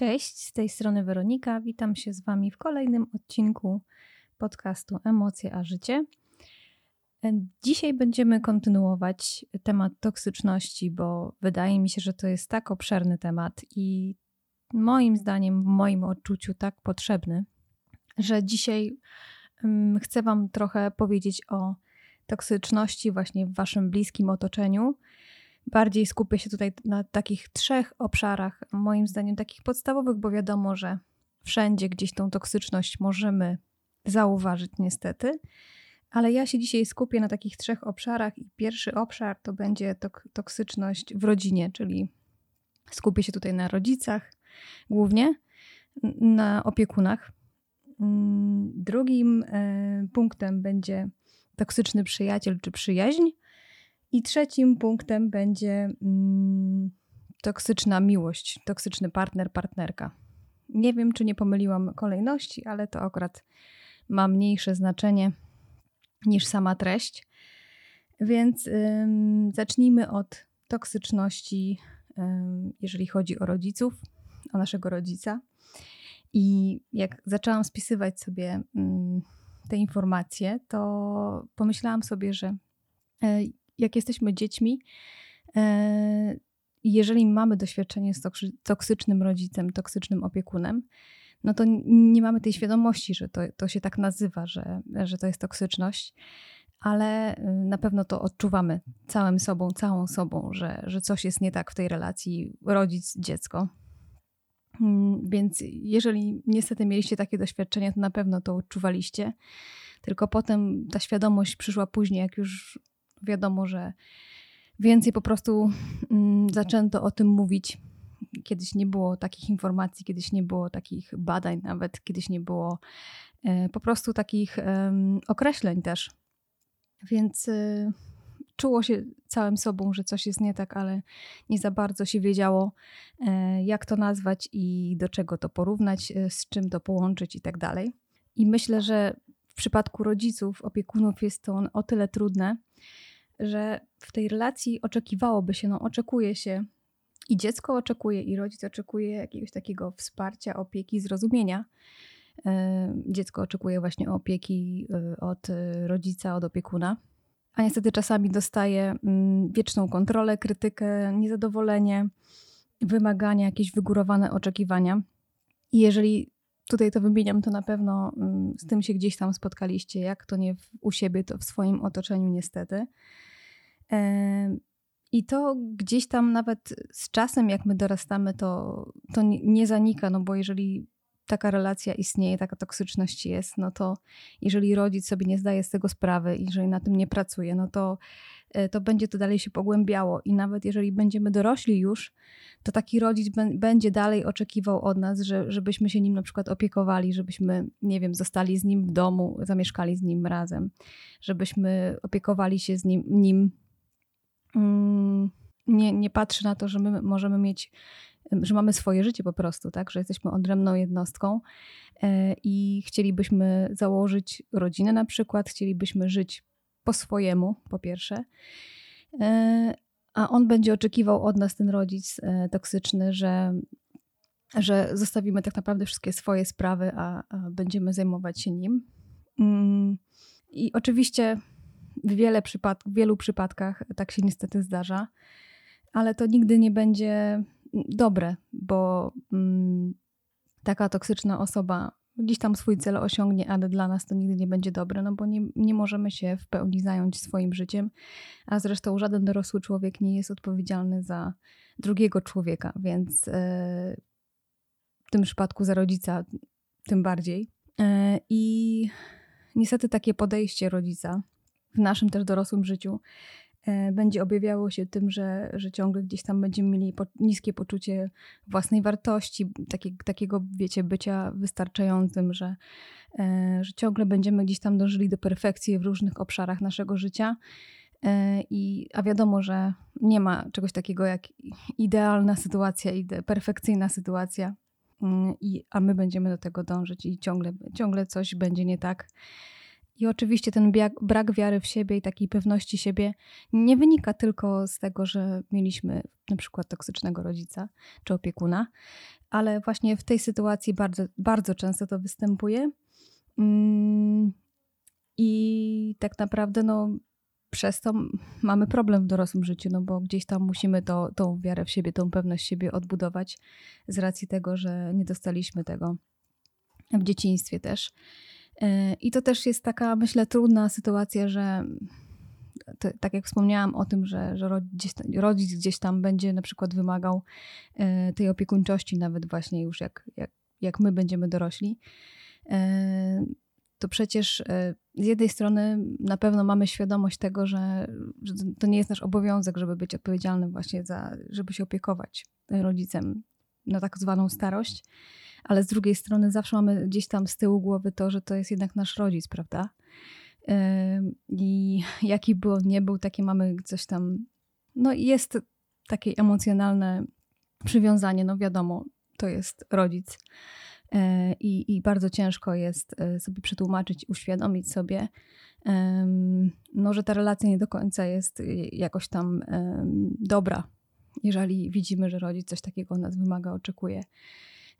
Cześć, z tej strony Weronika. Witam się z Wami w kolejnym odcinku podcastu Emocje a Życie. Dzisiaj będziemy kontynuować temat toksyczności, bo wydaje mi się, że to jest tak obszerny temat i moim zdaniem, w moim odczuciu, tak potrzebny, że dzisiaj chcę Wam trochę powiedzieć o toksyczności właśnie w Waszym bliskim otoczeniu Bardziej skupię się tutaj na takich trzech obszarach, moim zdaniem takich podstawowych, bo wiadomo, że wszędzie gdzieś tą toksyczność możemy zauważyć, niestety. Ale ja się dzisiaj skupię na takich trzech obszarach, i pierwszy obszar to będzie tok toksyczność w rodzinie, czyli skupię się tutaj na rodzicach głównie, na opiekunach. Mm, drugim e, punktem będzie toksyczny przyjaciel czy przyjaźń. I trzecim punktem będzie mm, toksyczna miłość, toksyczny partner, partnerka. Nie wiem, czy nie pomyliłam kolejności, ale to akurat ma mniejsze znaczenie niż sama treść. Więc ym, zacznijmy od toksyczności, ym, jeżeli chodzi o rodziców, o naszego rodzica. I jak zaczęłam spisywać sobie ym, te informacje, to pomyślałam sobie, że e, jak jesteśmy dziećmi, e, jeżeli mamy doświadczenie z toksycznym rodzicem, toksycznym opiekunem, no to nie mamy tej świadomości, że to, to się tak nazywa, że, że to jest toksyczność, ale e, na pewno to odczuwamy całym sobą, całą sobą, że, że coś jest nie tak w tej relacji rodzic-dziecko. Mm, więc jeżeli niestety mieliście takie doświadczenie, to na pewno to odczuwaliście. Tylko potem ta świadomość przyszła później, jak już wiadomo, że więcej po prostu mm, zaczęto o tym mówić. Kiedyś nie było takich informacji, kiedyś nie było takich badań, nawet kiedyś nie było e, po prostu takich określeń też. Więc e, czuło się całym sobą, że coś jest nie tak, ale nie za bardzo się wiedziało, e, jak to nazwać i do czego to porównać, z czym to połączyć i tak dalej. I myślę, że w przypadku rodziców, opiekunów jest to o tyle trudne, że w tej relacji oczekiwałoby się, no oczekuje się i dziecko oczekuje, i rodzic oczekuje jakiegoś takiego wsparcia, opieki, zrozumienia. E, dziecko oczekuje właśnie opieki e, od rodzica, od opiekuna. A niestety czasami dostaje mm, wieczną kontrolę, krytykę, niezadowolenie, wymagania, jakieś wygórowane oczekiwania. I jeżeli tutaj to wymieniam, to na pewno mm, z tym się gdzieś tam spotkaliście, jak to nie u siebie, to w swoim otoczeniu niestety. I to gdzieś tam nawet z czasem, jak my dorastamy, to, to nie zanika, no bo jeżeli taka relacja istnieje, taka toksyczność jest, no to jeżeli rodzic sobie nie zdaje z tego sprawy, jeżeli na tym nie pracuje, no to, e, to będzie to dalej się pogłębiało. I nawet jeżeli będziemy dorośli już, to taki rodzic będzie dalej oczekiwał od nas, że, żebyśmy się nim na przykład opiekowali, żebyśmy, nie wiem, zostali z nim w domu, zamieszkali z nim razem, żebyśmy opiekowali się z nim, nim nie, nie patrzy na to, że my możemy mieć, że mamy swoje życie po prostu, tak? Że jesteśmy odrębną jednostką e, i chcielibyśmy założyć rodzinę na przykład, chcielibyśmy żyć po swojemu, po pierwsze. E, a on będzie oczekiwał od nas, ten rodzic e, toksyczny, że, że zostawimy tak naprawdę wszystkie swoje sprawy, a, a będziemy zajmować się nim. Mm, I oczywiście wiele przypad- w wielu przypadkach tak się niestety zdarza, ale to nigdy nie będzie dobre, bo mm, taka toksyczna osoba gdzieś tam swój cel osiągnie, ale dla nas to nigdy nie będzie dobre, no bo nie, nie możemy się w pełni zająć swoim życiem, a zresztą żaden dorosły człowiek nie jest odpowiedzialny za drugiego człowieka, więc yy, w tym przypadku za rodzica tym bardziej. Yy, I niestety takie podejście rodzica w naszym też dorosłym życiu e, będzie objawiało się tym, że, że ciągle gdzieś tam będziemy mieli niskie poczucie własnej wartości, takie, takiego, wiecie, bycia wystarczającym, że, e, że ciągle będziemy gdzieś tam dążyli do perfekcji w różnych obszarach naszego życia. E, I, a wiadomo, że nie ma czegoś takiego jak idealna sytuacja, perfekcyjna sytuacja, mm, i, a my będziemy do tego dążyć i ciągle, ciągle coś będzie nie tak. I oczywiście ten brak wiary w siebie i takiej pewności siebie nie wynika tylko z tego, że mieliśmy na przykład toksycznego rodzica czy opiekuna, ale właśnie w tej sytuacji bardzo, bardzo często to występuje. Mm, I tak naprawdę, no, przez to mamy problem w dorosłym życiu, no bo gdzieś tam musimy to, tą wiarę w siebie, tą pewność siebie odbudować z racji tego, że nie dostaliśmy tego w dzieciństwie też. E, I to też jest taka, myślę, trudna sytuacja, że to, tak jak wspomniałam o tym, że, że rodzic, rodzic gdzieś tam będzie na przykład wymagał e, tej opiekuńczości, nawet właśnie już jak, jak, jak my będziemy dorośli, e, to przecież z jednej strony na pewno mamy świadomość tego, że, że to nie jest nasz obowiązek, żeby być odpowiedzialnym właśnie za, żeby się opiekować rodzicem na tak zwaną starość, ale z drugiej strony zawsze mamy gdzieś tam z tyłu głowy to, że to jest jednak nasz rodzic, prawda? I jaki by on nie był, takie mamy coś tam. No jest takie emocjonalne przywiązanie, no wiadomo, to jest rodzic. E, I, I bardzo ciężko jest e, sobie przetłumaczyć, uświadomić sobie, no, że ta relacja nie do końca jest jakoś tam dobra, jeżeli widzimy, że rodzic coś takiego od nas wymaga, oczekuje.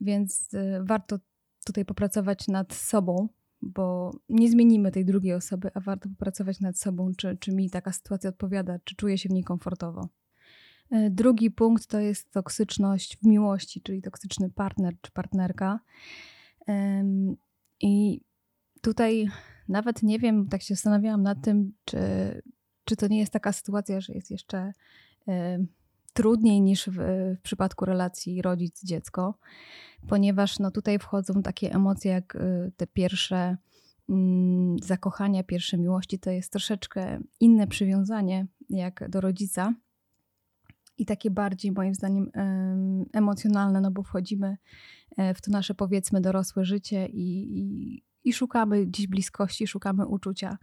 Więc e, warto tutaj popracować nad sobą, bo nie zmienimy tej drugiej osoby, a warto popracować nad sobą, czy, czy mi taka sytuacja odpowiada, czy czuję się w niej komfortowo. E, drugi punkt to jest toksyczność w miłości, czyli toksyczny partner czy partnerka. I tutaj nawet nie wiem, tak się zastanawiałam nad tym, czy, czy to nie jest taka sytuacja, że jest jeszcze trudniej niż w, w przypadku relacji rodzic-dziecko, ponieważ no, tutaj wchodzą takie emocje jak y, te pierwsze mm, zakochania, pierwsze miłości. To jest troszeczkę inne przywiązanie jak do rodzica i takie bardziej moim zdaniem emocjonalne, no bo wchodzimy e, w to nasze powiedzmy dorosłe życie i, i, i, szukamy gdzieś bliskości, szukamy uczucia.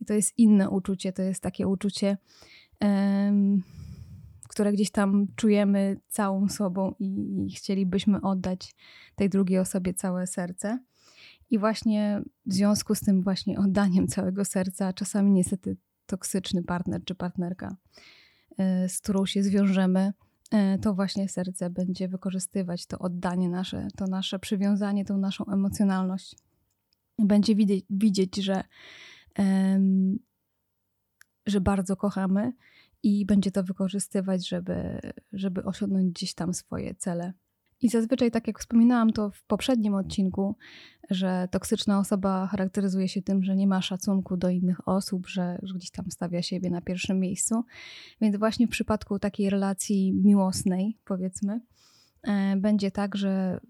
I to jest inne uczucie, to jest takie uczucie które gdzieś tam czujemy całą sobą i chcielibyśmy oddać tej drugiej osobie całe serce. I właśnie w związku z tym właśnie oddaniem całego serca, czasami niestety toksyczny partner czy partnerka, e, z którą się zwiążemy, e, to właśnie serce będzie wykorzystywać to oddanie nasze, to nasze przywiązanie, tą naszą emocjonalność. Będzie widzieć, widzieć że, że bardzo kochamy i będzie to wykorzystywać, żeby, żeby osiągnąć gdzieś tam swoje cele. I zazwyczaj, tak jak wspominałam to w poprzednim odcinku, że toksyczna osoba charakteryzuje się tym, że nie ma szacunku do innych osób, że, gdzieś tam stawia siebie na pierwszym miejscu. Więc właśnie w przypadku takiej relacji miłosnej, powiedzmy, e, będzie tak, że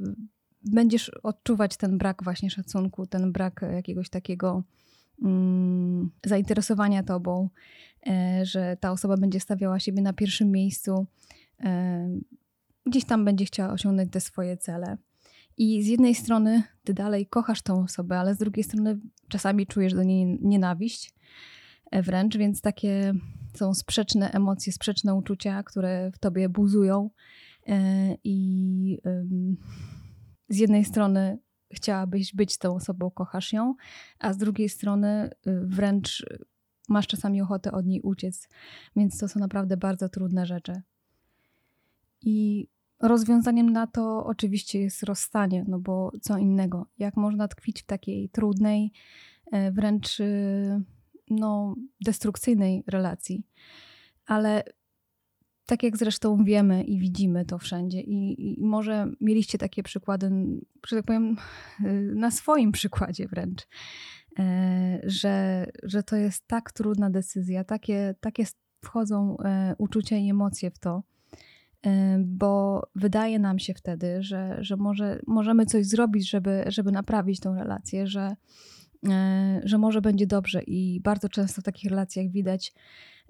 będziesz odczuwać ten brak właśnie szacunku, ten brak jakiegoś takiego mm, zainteresowania tobą, E, że ta osoba będzie stawiała siebie na pierwszym miejscu, e, gdzieś tam będzie chciała osiągnąć te swoje cele. I z jednej strony ty dalej kochasz tą osobę, ale z drugiej strony czasami czujesz do niej nienawiść e, wręcz, więc takie są sprzeczne emocje, sprzeczne uczucia, które w tobie buzują. I z jednej strony chciałabyś być tą osobą, kochasz ją, a z drugiej strony y, wręcz masz czasami ochotę od niej uciec, więc to są naprawdę bardzo trudne rzeczy. I rozwiązaniem na to oczywiście jest rozstanie, no bo co innego. Jak można tkwić w takiej trudnej, e, wręcz e, no, destrukcyjnej relacji. Ale tak jak zresztą wiemy i widzimy to wszędzie, i, i, może mieliście takie przykłady, że tak powiem, na swoim przykładzie wręcz, E, że, że to jest tak trudna decyzja, takie, takie wchodzą e, uczucia i emocje w to, e, bo wydaje nam się wtedy, że, że może, możemy coś zrobić, żeby, żeby naprawić tą relację, że, że może będzie dobrze. I bardzo często w takich relacjach widać,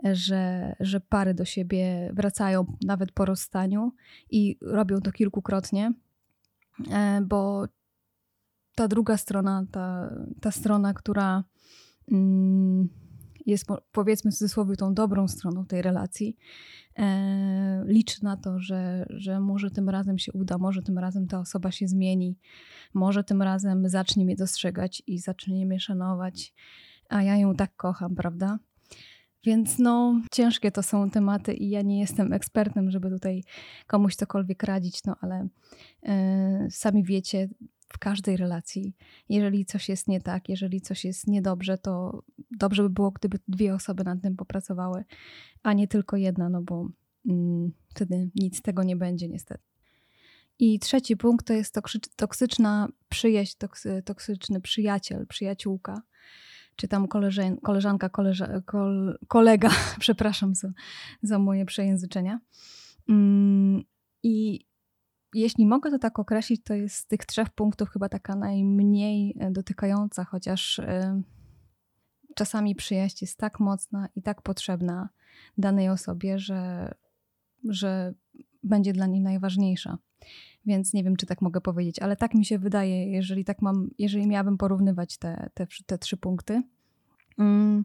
że, że pary do siebie wracają nawet po rozstaniu i robią to kilkukrotnie, bo ta druga strona, ta, ta strona, która mm, jest powiedzmy w cudzysłowie tą dobrą stroną tej relacji, e, liczy na to, że, że może tym razem się uda, może tym razem ta osoba się zmieni, może tym razem zacznie mnie dostrzegać i zacznie mnie szanować, a ja ją tak kocham, prawda? Więc no, ciężkie to są tematy i ja nie jestem ekspertem, żeby tutaj komuś cokolwiek radzić, no ale yy, sami wiecie, w każdej relacji, jeżeli coś jest nie tak, jeżeli coś jest niedobrze, to dobrze by było, gdyby dwie osoby nad tym popracowały, a nie tylko jedna, no bo yy, wtedy nic z tego nie będzie niestety. I trzeci punkt to jest toksyczna przyjaźń, toksyczny przyjaciel, przyjaciółka czy tam koleżan, koleżanka, koleża, kol, kolega, przepraszam za, za moje przejęzyczenia. Mm, I jeśli mogę to tak określić, to jest z tych trzech punktów chyba taka najmniej e, dotykająca, chociaż y, czasami przyjaźń jest tak mocna i tak potrzebna danej osobie, że, że będzie dla niej najważniejsza. Więc nie wiem, czy tak mogę powiedzieć, ale tak mi się wydaje, jeżeli tak mam, jeżeli miałabym porównywać te, te, te trzy punkty. Mm,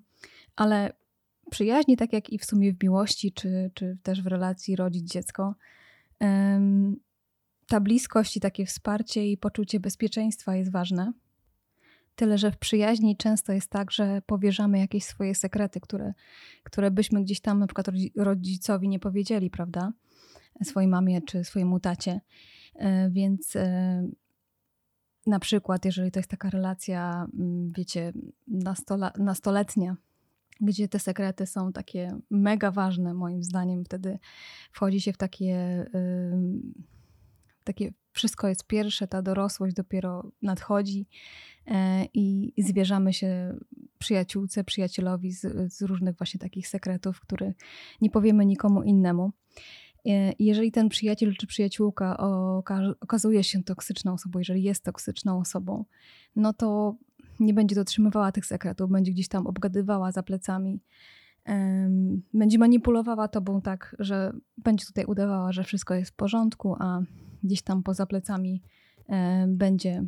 ale przyjaźni, tak jak i w sumie w miłości, czy, czy też w relacji rodzic-dziecko, ta bliskość i takie wsparcie i poczucie bezpieczeństwa jest ważne. Tyle, że w przyjaźni często jest tak, że powierzamy jakieś swoje sekrety, które, które byśmy gdzieś tam na przykład rodzicowi nie powiedzieli, prawda? Swojej mamie czy swojemu tacie. E, więc e, na przykład, jeżeli to jest taka relacja, mm, wiecie, nastola, nastoletnia, gdzie te sekrety są takie mega ważne, moim zdaniem, wtedy wchodzi się w takie, takie wszystko jest pierwsze, ta dorosłość dopiero nadchodzi e, i zwierzamy się przyjaciółce, przyjacielowi z, z różnych właśnie takich sekretów, które nie powiemy nikomu innemu. E, jeżeli ten przyjaciel czy przyjaciółka okazuje się toksyczną osobą, jeżeli jest toksyczną osobą, no to nie będzie dotrzymywała tych sekretów, będzie gdzieś tam obgadywała za plecami, będzie manipulowała tobą tak, że będzie tutaj udawała, że wszystko jest w porządku, a gdzieś tam poza plecami będzie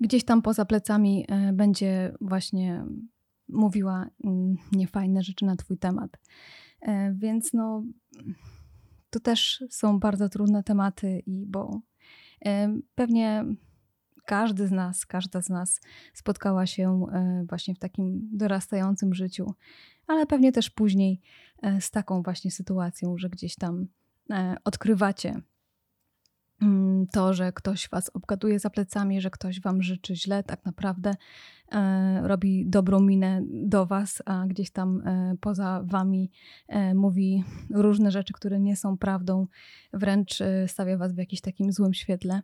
gdzieś tam poza plecami e, będzie właśnie mówiła mm, niefajne rzeczy na twój temat. E, więc no to też są bardzo trudne tematy, i bo pewnie każdy z nas, każda z nas spotkała się e, właśnie w takim dorastającym życiu, ale pewnie też później e, z taką właśnie sytuacją, że gdzieś tam e, odkrywacie to, że ktoś was obgaduje za plecami, że ktoś wam życzy źle, tak naprawdę e, robi dobrą minę do was, a gdzieś tam e, poza wami e, mówi różne rzeczy, które nie są prawdą, wręcz e, stawia was w jakimś takim złym świetle.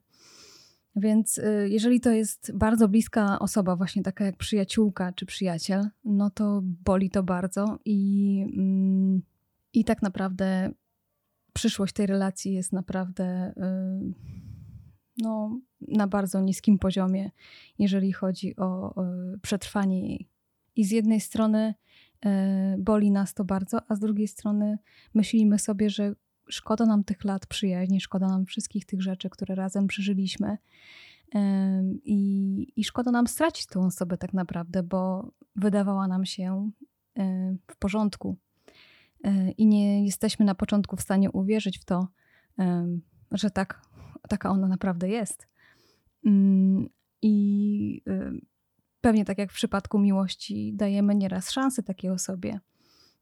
Więc e, jeżeli to jest bardzo bliska osoba, właśnie taka jak przyjaciółka czy przyjaciel, no to boli to bardzo i, mm, i tak naprawdę przyszłość tej relacji jest naprawdę y, no, na bardzo niskim poziomie, jeżeli chodzi o przetrwanie jej. I z jednej strony y, boli nas to bardzo, a z drugiej strony myślimy sobie, że szkoda nam tych lat przyjaźni, szkoda nam wszystkich tych rzeczy, które razem przeżyliśmy. Y, I, I szkoda nam stracić tą osobę tak naprawdę, bo wydawała nam się w porządku, i nie jesteśmy na początku w stanie uwierzyć w to, że tak, taka ona naprawdę jest. Mm, I e, pewnie tak jak w przypadku miłości, dajemy nieraz szansę takiej osobie.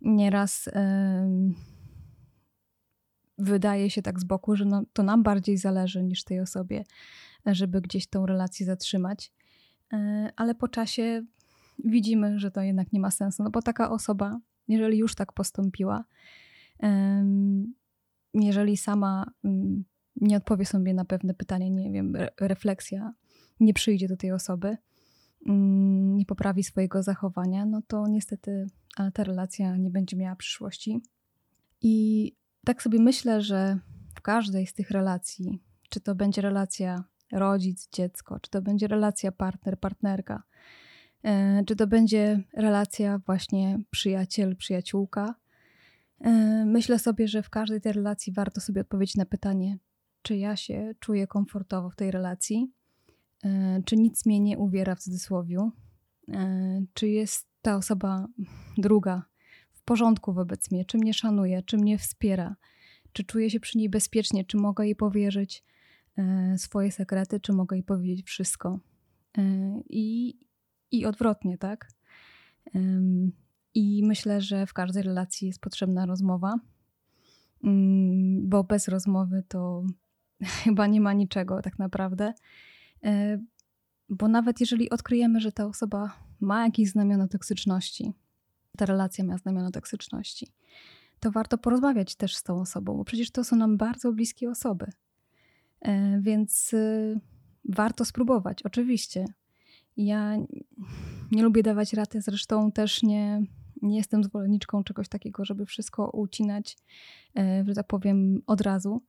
Nieraz wydaje się tak z boku, że no, to nam bardziej zależy niż tej osobie, żeby gdzieś tą relację zatrzymać. E, ale po czasie widzimy, że to jednak nie ma sensu, no bo taka osoba jeżeli już tak postąpiła, jeżeli sama mm, nie odpowie sobie na pewne pytanie, nie wiem, refleksja nie przyjdzie do tej osoby, mm, nie poprawi swojego zachowania, no to niestety ta relacja nie będzie miała przyszłości. I tak sobie myślę, że w każdej z tych relacji, czy to będzie relacja rodzic, dziecko, czy to będzie relacja partner, partnerka, czy to będzie relacja właśnie przyjaciel, przyjaciółka. E, myślę sobie, że w każdej tej relacji warto sobie odpowiedzieć na pytanie, czy ja się czuję komfortowo w tej relacji, e, czy nic mnie nie uwiera w cudzysłowie, czy jest ta osoba druga w porządku wobec mnie, czy mnie szanuje, czy mnie wspiera, czy czuję się przy niej bezpiecznie, czy mogę jej powierzyć swoje sekrety, czy mogę jej powiedzieć wszystko. I, i odwrotnie, tak? I myślę, że w każdej relacji jest potrzebna rozmowa, mm, bo bez rozmowy to chyba nie ma niczego tak naprawdę. E, bo nawet jeżeli odkryjemy, że ta osoba ma jakieś znamiona toksyczności, ta relacja ma znamiona toksyczności, to warto porozmawiać też z tą osobą, bo przecież to są nam bardzo bliskie osoby. E, więc y, warto spróbować, oczywiście. Ja nie lubię dawać rady, zresztą też nie, nie jestem zwolenniczką czegoś takiego, żeby wszystko ucinać, e, że tak powiem, od razu,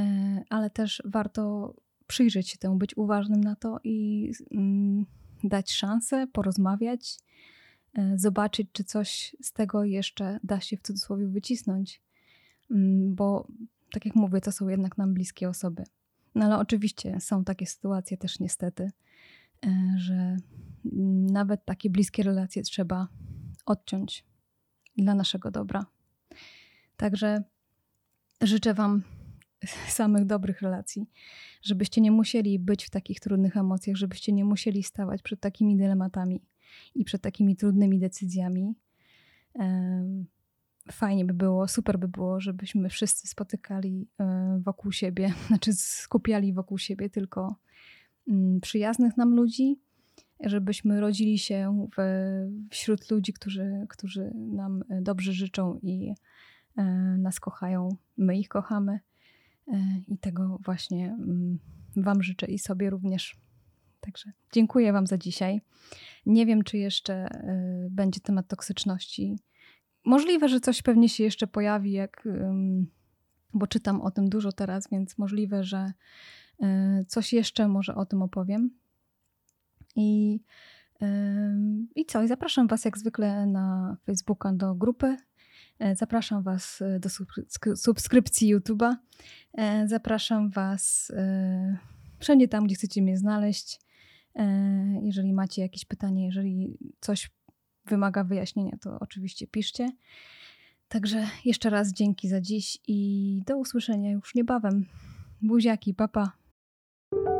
e, ale też warto przyjrzeć się temu, być uważnym na to i mm, dać szansę, porozmawiać, e, zobaczyć, czy coś z tego jeszcze da się w cudzysłowie wycisnąć, mm, bo tak jak mówię, to są jednak nam bliskie osoby. No ale oczywiście są takie sytuacje też niestety, że nawet takie bliskie relacje trzeba odciąć dla naszego dobra. Także życzę Wam samych dobrych relacji, żebyście nie musieli być w takich trudnych emocjach, żebyście nie musieli stawać przed takimi dylematami i przed takimi trudnymi decyzjami. Fajnie by było, super by było, żebyśmy wszyscy spotykali e, wokół siebie, znaczy skupiali wokół siebie tylko przyjaznych nam ludzi, żebyśmy rodzili się wśród ludzi, którzy, którzy nam dobrze życzą i e, nas kochają, my ich kochamy. E, I tego właśnie mm, Wam życzę i sobie również. Także dziękuję Wam za dzisiaj. Nie wiem, czy jeszcze e, będzie temat toksyczności. Możliwe, że coś pewnie się jeszcze pojawi, jak, bo czytam o tym dużo teraz, więc możliwe, że coś jeszcze może o tym opowiem. I, I co? I zapraszam Was jak zwykle na Facebooka do grupy. E, zapraszam Was e, do subskrypcji YouTube'a. E, zapraszam Was wszędzie tam, gdzie chcecie mnie znaleźć. Jeżeli macie jakieś pytanie, jeżeli coś wymaga wyjaśnienia, to oczywiście piszcie. Także jeszcze raz dzięki za dziś i do usłyszenia już niebawem. Buziaki, papa. Thank you